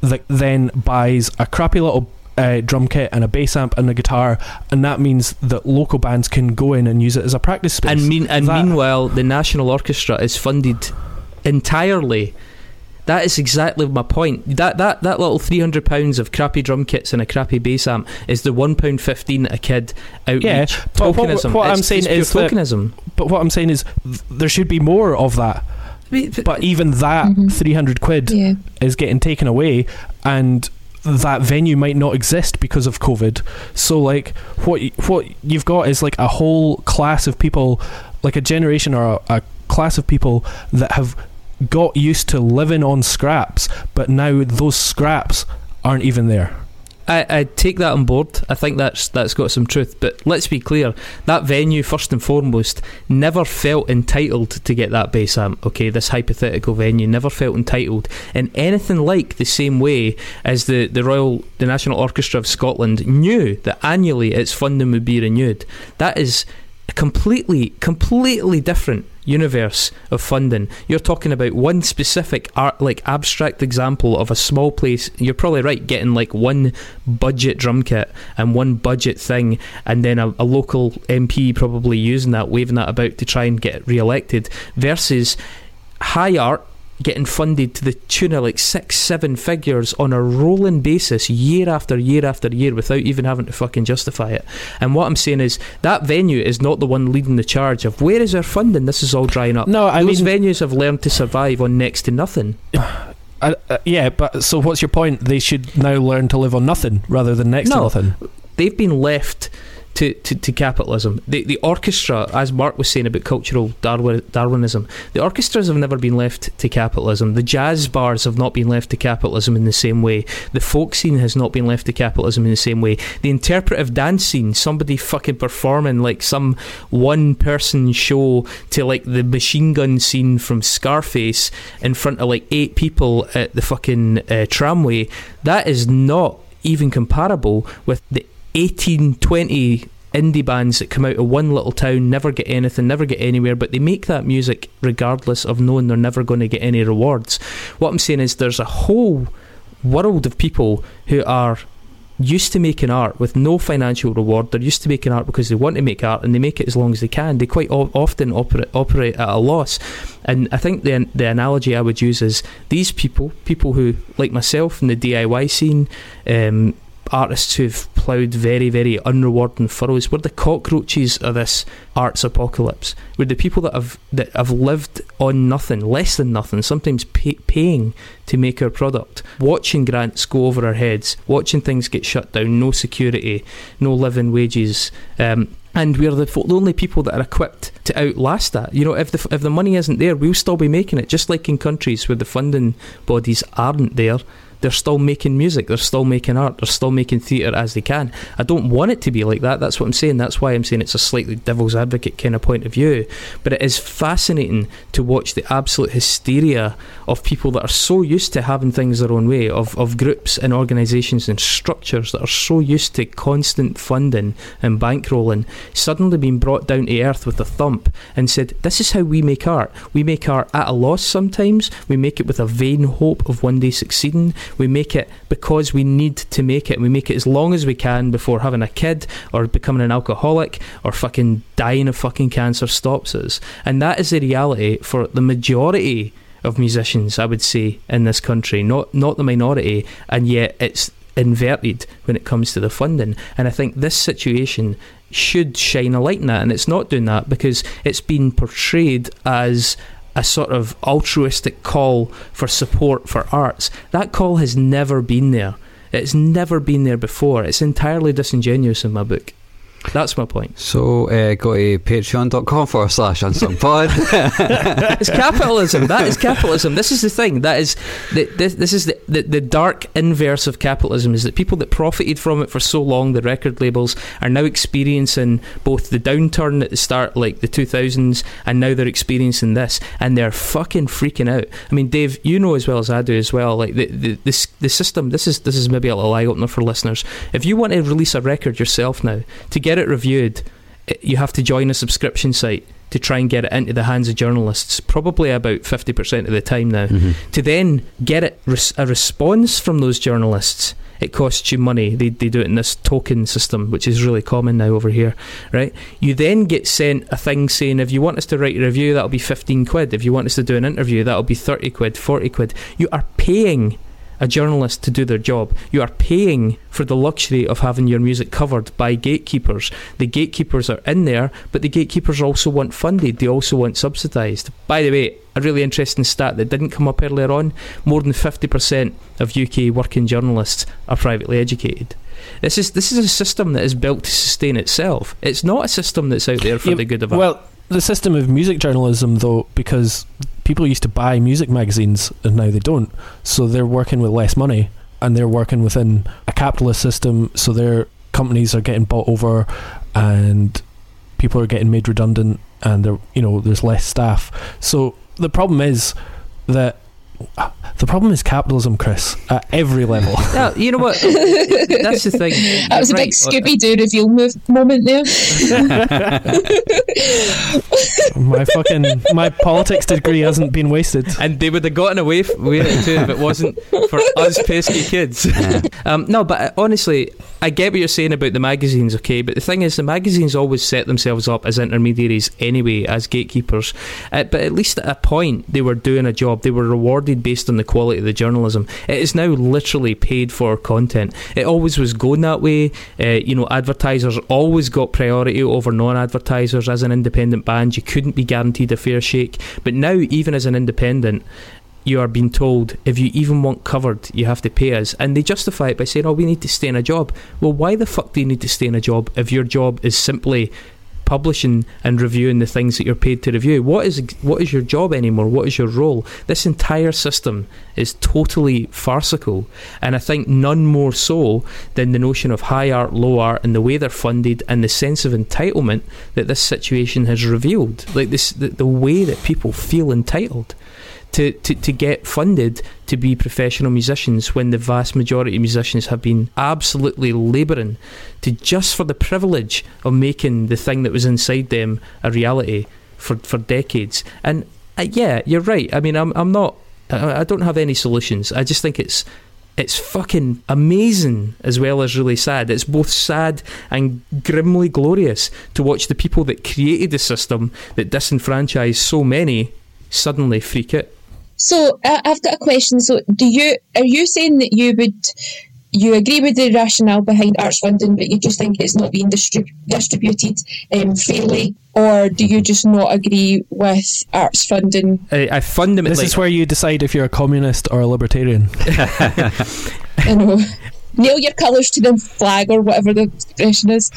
that then buys a crappy little. Uh, drum kit and a bass amp and a guitar, and that means that local bands can go in and use it as a practice space. and mean and That- meanwhile, the National Orchestra is funded entirely. That is exactly my point. That that that little three hundred pounds of crappy drum kits and a crappy bass amp is the one pound fifteen a kid outreach Yeah, but what- tokenism. what I'm saying is that- but what I'm saying is, th- there should be more of that. But even that Mhm. three hundred quid yeah. is getting taken away and that venue might not exist because of COVID. So like what what you've got is like a whole class of people, like a generation or a, a class of people that have got used to living on scraps, but now those scraps aren't even there. I, I take that on board. I think that's that's got some truth. But let's be clear: that venue, first and foremost, never felt entitled to get that bass amp. Okay, this hypothetical venue never felt entitled in anything like the same way as the the Royal, the National Orchestra of Scotland knew that annually its funding would be renewed. That is completely, completely different universe of funding. You're talking about one specific art, like abstract example of a small place. You're probably right, getting like one budget drum kit and one budget thing, and then a, a local MP probably using that, waving that about to try and get re-elected, versus high art getting funded to the tune of like six, seven figures on a rolling basis year after year after year without even having to fucking justify it. And what I'm saying is that venue is not the one leading the charge of where is our funding? This is all drying up. No, I Those mean, venues have learned to survive on next to nothing. [SIGHS] uh, uh, yeah, but so what's your point? They should now learn to live on nothing rather than next to No. nothing. They've been left to, to, to capitalism. The, the orchestra, as Mark was saying about cultural Darwin, Darwinism, the orchestras have never been left to capitalism. The jazz bars have not been left to capitalism in the same way. The folk scene has not been left to capitalism in the same way. The interpretive dance scene, somebody fucking performing like some one person show to like the machine gun scene from Scarface in front of like eight people at the fucking uh, tramway, that is not even comparable with the 18, 20 indie bands that come out of one little town, never get anything, never get anywhere, but they make that music regardless of knowing they're never going to get any rewards. What I'm saying is there's a whole world of people who are used to making art with no financial reward. They're used to making art because they want to make art and they make it as long as they can. They quite o- often operate, operate at a loss. And I think the, the analogy I would use is these people, people who, like myself in the DIY scene, um, artists who've ploughed very, very unrewarding furrows. We're the cockroaches of this arts apocalypse. We're the people that have that have lived on nothing, less than nothing, sometimes pay, paying to make our product, watching grants go over our heads, watching things get shut down, no security, no living wages. Um, and we're the, the only people that are equipped to outlast that. You know, if the if the money isn't there, we'll still be making it. Just like in countries where the funding bodies aren't there, they're still making music, they're still making art, they're still making theatre as they can. I don't want it to be like that. That's what I'm saying. That's why I'm saying it's a slightly devil's advocate kind of point of view. But it is fascinating to watch the absolute hysteria of people that are so used to having things their own way, of, of groups and organisations and structures that are so used to constant funding and bankrolling, suddenly being brought down to earth with a thump and said, This is how we make art. We make art at a loss sometimes, we make it with a vain hope of one day succeeding. We make it because we need to make it. We make it as long as we can before having a kid or becoming an alcoholic or fucking dying of fucking cancer stops us. And that is the reality for the majority of musicians, I would say, in this country, not not the minority, and yet it's inverted when it comes to the funding. And I think this situation should shine a light in that, and it's not doing that because it's been portrayed as a sort of altruistic call for support for arts. That call has never been there. It's never been there before. It's entirely disingenuous in my book. That's my point. So uh, go to patreon.com forward slash pod. [LAUGHS] it's capitalism. That is capitalism. This is the thing. That is the, this, this is the, the the dark inverse of capitalism. Is that people that profited from it for so long, the record labels, are now experiencing both the downturn at the start, like the two thousands, and now they're experiencing this, and they're fucking freaking out. I mean, Dave, you know as well as I do as well. Like the the this the system. This is this is maybe a little eye opener for listeners. If you want to release a record yourself now to get it reviewed, it- you have to join a subscription site to try and get it into the hands of journalists, probably about 50% of the time now. Mhm. To then get it res- a response from those journalists, it costs you money. They, they do it in this token system, which is really common now over here, right? You then get sent a thing saying, if you want us to write a review, that'll be 15 quid. If you want us to do an interview, that'll be 30 quid, 40 quid. You are paying a journalist to do their job. You are paying for the luxury of having your music covered by gatekeepers. The gatekeepers are in there, but the gatekeepers also want funded. They also want subsidised. By the way, a really interesting stat that didn't come up earlier on more than 50% of UK working journalists are privately educated. This is this is a system that is built to sustain itself. It's not a system that's out there for Yeah, the good of. Well, the system of music journalism, though, because people used to buy music magazines and now they don't, so they're working with less money and they're working within a capitalist system, so their companies are getting bought over and people are getting made redundant and there you know there's less staff. So the problem is that The problem is capitalism, Chris, at every level. [LAUGHS] Yeah, you know what? [LAUGHS] That's the thing. That was a Right, big Scooby Doo reveal move, moment there. [LAUGHS] my fucking my politics degree hasn't been wasted. and they would have gotten away with it too if it wasn't for us pesky kids. um, no, but uh, honestly, I get what you're saying about the magazines, okay? But the thing is, the magazines always set themselves up as intermediaries anyway, as gatekeepers. Uh, but at least at a point, they were doing a job. They were rewarded based on the quality of the journalism. It is now literally paid for content. It always was going that way. Uh, you know, advertisers always got priority over non-advertisers. As an independent band, you couldn't be guaranteed a fair shake. But now, even as an independent, you are being told if you even want covered, you have to pay us. And they justify it by saying, oh, we need to stay in a job. Well, why the fuck do you need to stay in a job if your job is simply publishing and reviewing the things that you're paid to review? What is what is your job anymore? What is your role? This entire system is totally farcical. And I think none more so than the notion of high art, low art, and the way they're funded and the sense of entitlement that this situation has revealed. Like this, the, the way that people feel entitled to, to, to get funded to be professional musicians when the vast majority of musicians have been absolutely labouring to just for the privilege of making the thing that was inside them a reality for, for decades. And uh, yeah, you're right. I mean, I'm, I'm not, I, don't have any solutions. I just think it's it's fucking amazing as well as really sad. It's both sad and grimly glorious to watch the people that created the system that disenfranchised so many suddenly freak out. So uh, I've got a question. So do you are you saying that you would you agree with the rationale behind arts funding, but you just think it's not being distrib- distributed um, fairly, or do you just not agree with arts funding? I, I fundamentally This is where you decide if you're a communist or a libertarian. [LAUGHS] You know, nail your colours to the flag or whatever the expression is.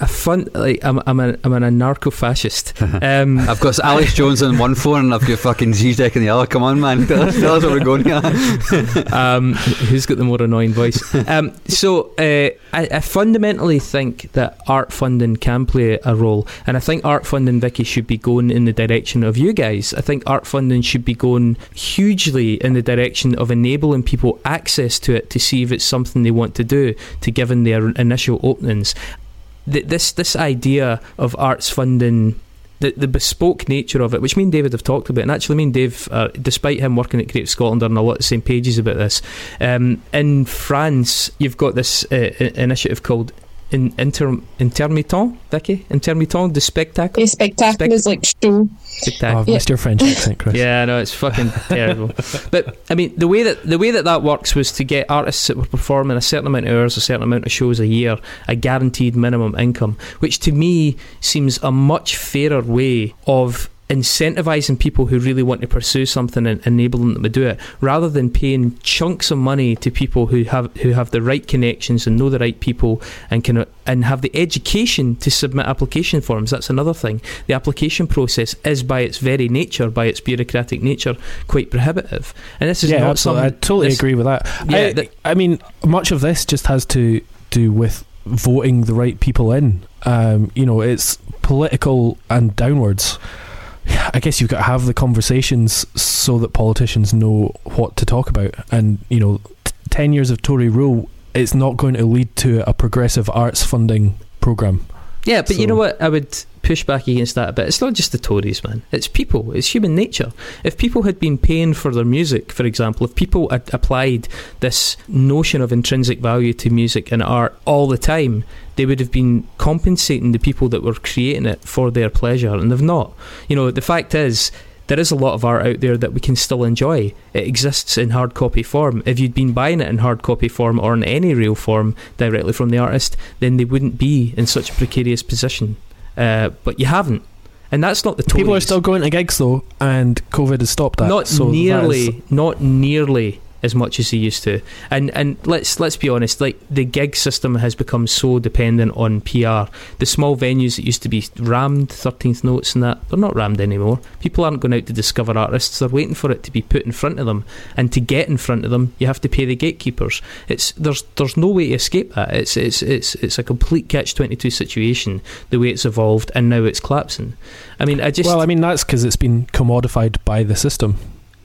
a fun like I'm I'm a I'm an anarcho-fascist. [LAUGHS] Um, I've got Alex [LAUGHS] Jones on one phone and I've got fucking Zizek on the other. Come on, man. Tell us, tell us where we're going here. [LAUGHS] um, who's got the more annoying voice? Um, so uh, I, I fundamentally think that art funding can play a role, and I think art funding, Vicki, should be going in the direction of you guys. I think art funding should be going hugely in the direction of enabling people access to it to see if it's something they want to do, to given their initial openings. Th- This this idea of arts funding the, the bespoke nature of it, which me and David have talked about, and actually, me and Dave, uh, despite him working at Creative Scotland, are on a lot of the same pages about this. Um, in France, you've got this uh, initiative called in, inter, Intermittent, Vicki? Intermittent de Spectacle? A spectacular is like show. Oh, Spectacle. I've missed your French accent, Chris. Yeah, no, it's fucking terrible. But I mean, the way that the way that that works was to get artists that were performing a certain amount of hours, a certain amount of shows a year, a guaranteed minimum income, which to me seems a much fairer way of incentivizing people who really want to pursue something and enabling them to do it rather than paying chunks of money to people who have who have the right connections and know the right people and can and have the education to submit application forms that's another thing the application process is by its very nature by its bureaucratic nature quite prohibitive and this is yeah, not absolutely. I totally agree with that. Yeah, I, that- I mean, much of this just has to do with voting the right people in. Um, you know, it's political and downwards. I guess you've got to have the conversations so that politicians know what to talk about. And you know, t- ten years of Tory rule, it's not going to lead to a progressive arts funding program. Yeah, but you know what? I would push back against that a bit. It's not just the Tories, man. It's people. It's human nature. If people had been paying for their music, for example, if people had applied this notion of intrinsic value to music and art all the time, they would have been compensating the people that were creating it for their pleasure, and they've not. You know, the fact is. There is a lot of art out there that we can still enjoy. It exists in hard copy form. If you'd been buying it in hard copy form or in any real form directly from the artist, then they wouldn't be in such a precarious position. Uh, but you haven't, and that's not the Tories. People are still going to gigs though, and COVID has stopped that. not so nearly, is- not nearly as much as he used to. And and let's let's be honest, like the gig system has become so dependent on PR. The small venues that used to be rammed, Thirteenth Notes and that, they're not rammed anymore. People aren't going out to discover artists; they're waiting for it to be put in front of them. And to get in front of them, you have to pay the gatekeepers. It's there's there's no way to escape that. It's it's it's it's a complete catch twenty two situation. The way it's evolved, and now it's collapsing. I mean, I just well, I mean that's because it's been commodified by the system.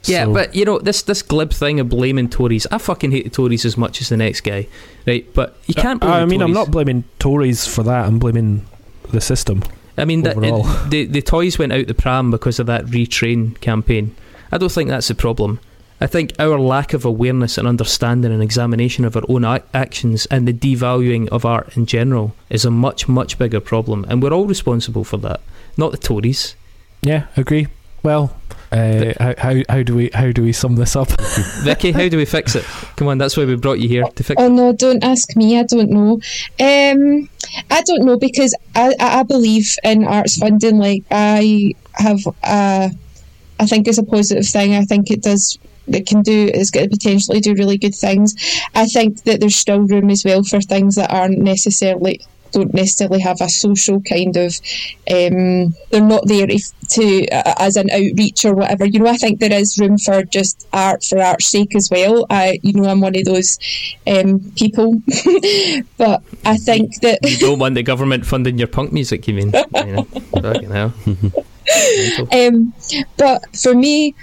Yeah, So- but you know this this glib thing of blaming Tories. I fucking hate the Tories as much as the next guy, right? But you uh, can't. Blame I mean, I'm not blaming Tories for that. I'm blaming the system. I mean, that, it- the the toys went out the pram because of that retrain campaign. I don't think that's the problem. I think our lack of awareness and understanding and examination of our own ac- actions and the devaluing of art in general is a much much bigger problem, and we're all responsible for that, not the Tories. Yeah, agree. Well, uh, how, how how do we how do we sum this up? [LAUGHS] Vicki, how do we fix it? Come on, that's why we brought you here to fix. Oh no, don't ask me. I don't know. Um, I don't know because I, I I believe in arts funding. Like I have, uh, I think it's a positive thing. I think it does. It can do. It's going to potentially do really good things. I think that there's still room as well for things that aren't necessarily don't necessarily have a social kind of um, they're not there if, to uh, as an outreach or whatever you know I think there is room for just art for art's sake as well I you know I'm one of those um, people [LAUGHS] but I think that You don't want the government funding your punk music, you mean? You know, [LAUGHS] fucking hell. [LAUGHS] Um, but for me,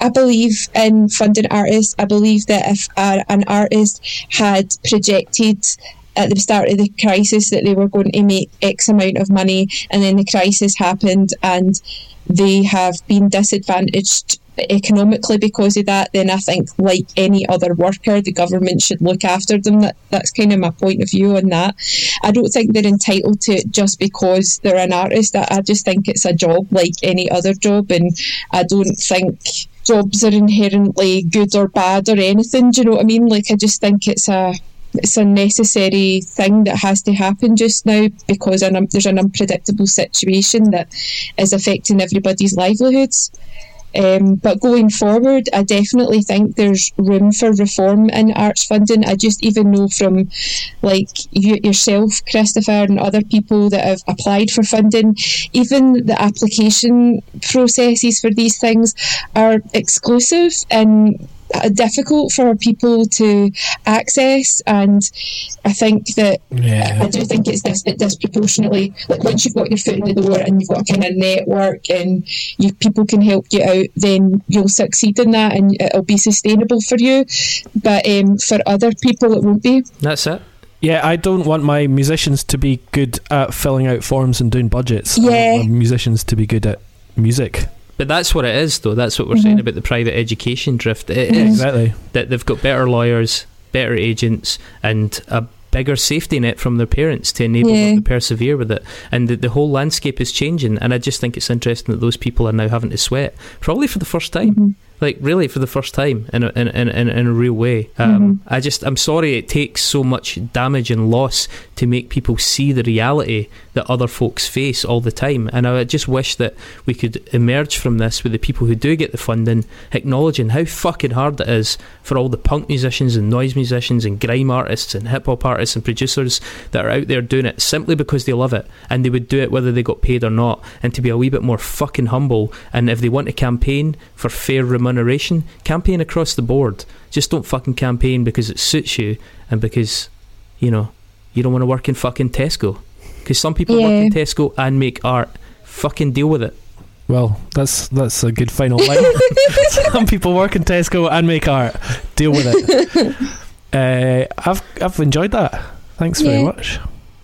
I believe in funding artists. I believe that if an artist had projected at the start of the crisis that they were going to make X amount of money, and then the crisis happened, and they have been disadvantaged economically because of that, then I think, like any other worker, the government should look after them. That that's kind of my point of view on that. I don't think they're entitled to it just because they're an artist. I, I just think it's a job like any other job, and I don't think jobs are inherently good or bad or anything. Do you know what I mean? Like I just think it's a it's a necessary thing that has to happen just now because an, there's an unpredictable situation that is affecting everybody's livelihoods. Um, but going forward, I definitely think there's room for reform in arts funding. I just even know from like you, yourself, Christopher, and other people that have applied for funding, even the application processes for these things are exclusive and difficult for people to access. And I think that Yeah. I do think it's dis- disproportionately like once you've got your foot in the door and you've got a kind of network and you people can help you out, then you'll succeed in that and it'll be sustainable for you. But um, for other people, it won't be. That's it. Yeah, I don't want my musicians to be good at filling out forms and doing budgets. I Yeah. want my musicians to be good at music. But that's what it is, though. That's what we're Mhm. saying about the private education drift. It Mhm. is Exactly. that they've got better lawyers, better agents, and a bigger safety net from their parents to enable Yeah. them to persevere with it. And the, the whole landscape is changing. And I just think it's interesting that those people are now having to sweat, probably for the first time. Mhm. Like really, for the first time in a, in, in, in, a real way. Um, I just, I'm sorry it takes so much damage and loss to make people see the reality that other folks face all the time. And I just wish that we could emerge from this with the people who do get the funding, acknowledging how fucking hard it is for all the punk musicians and noise musicians and grime artists and hip hop artists and producers that are out there doing it simply because they love it and they would do it whether they got paid or not. And to be a wee bit more fucking humble. And if they want to campaign for fair remuneration, campaign across the board. Just don't fucking campaign because it suits you and because, you know, you don't want to work in fucking Tesco. Because some people work in Tesco and make art. Fucking deal with it. Well, that's that's a good final line. [LAUGHS] Some people work in Tesco and make art. Deal with it. [LAUGHS] Uh, I've I've enjoyed that. Thanks very much.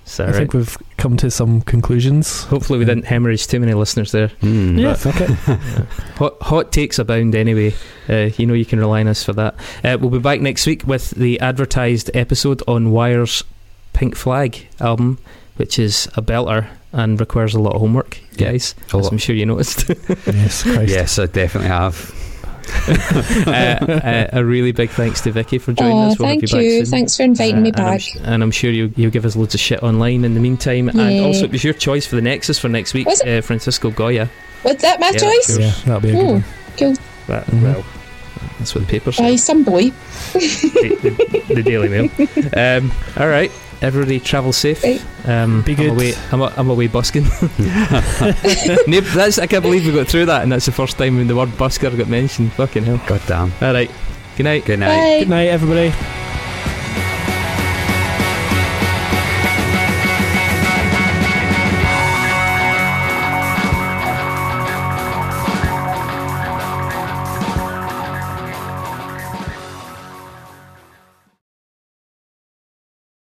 So, I think we've come to some conclusions. Hopefully, we didn't hemorrhage too many listeners there. Hmm. Yeah, fuck it. [LAUGHS] Hot, hot takes abound anyway. Uh, you know you can rely on us for that. Uh, we'll be back next week with the advertised episode on Wire's Pink Flag album, which is a belter and requires a lot of homework, guys. a As lot. I'm sure you noticed. [LAUGHS] yes, Christ. Yes, I definitely have. [LAUGHS] uh, uh, a really big thanks to Vicki for joining Oh, us. We'll thank back you. Thanks for inviting Uh, me and I'm back. And I'm, sure you'll, you'll give us loads of shit online in the meantime. And also, it was your choice for the Nexus for next week, Was uh, Francisco Goya. Was that my Yeah, choice? Yeah, that'll be a good Oh, one. cool. That, Mhm. Well, that's what the paper By says. some boy. the, the, the Daily Mail. [LAUGHS] Um, all right. Everybody travel safe. Um, Be I'm good. away, I'm, a, I'm away busking. [LAUGHS] [LAUGHS] Nib, that's, I can't believe we got through that, and that's the first time when the word busker got mentioned. Fucking hell. God damn. All right. Good night. Good night. Bye. Good night, everybody.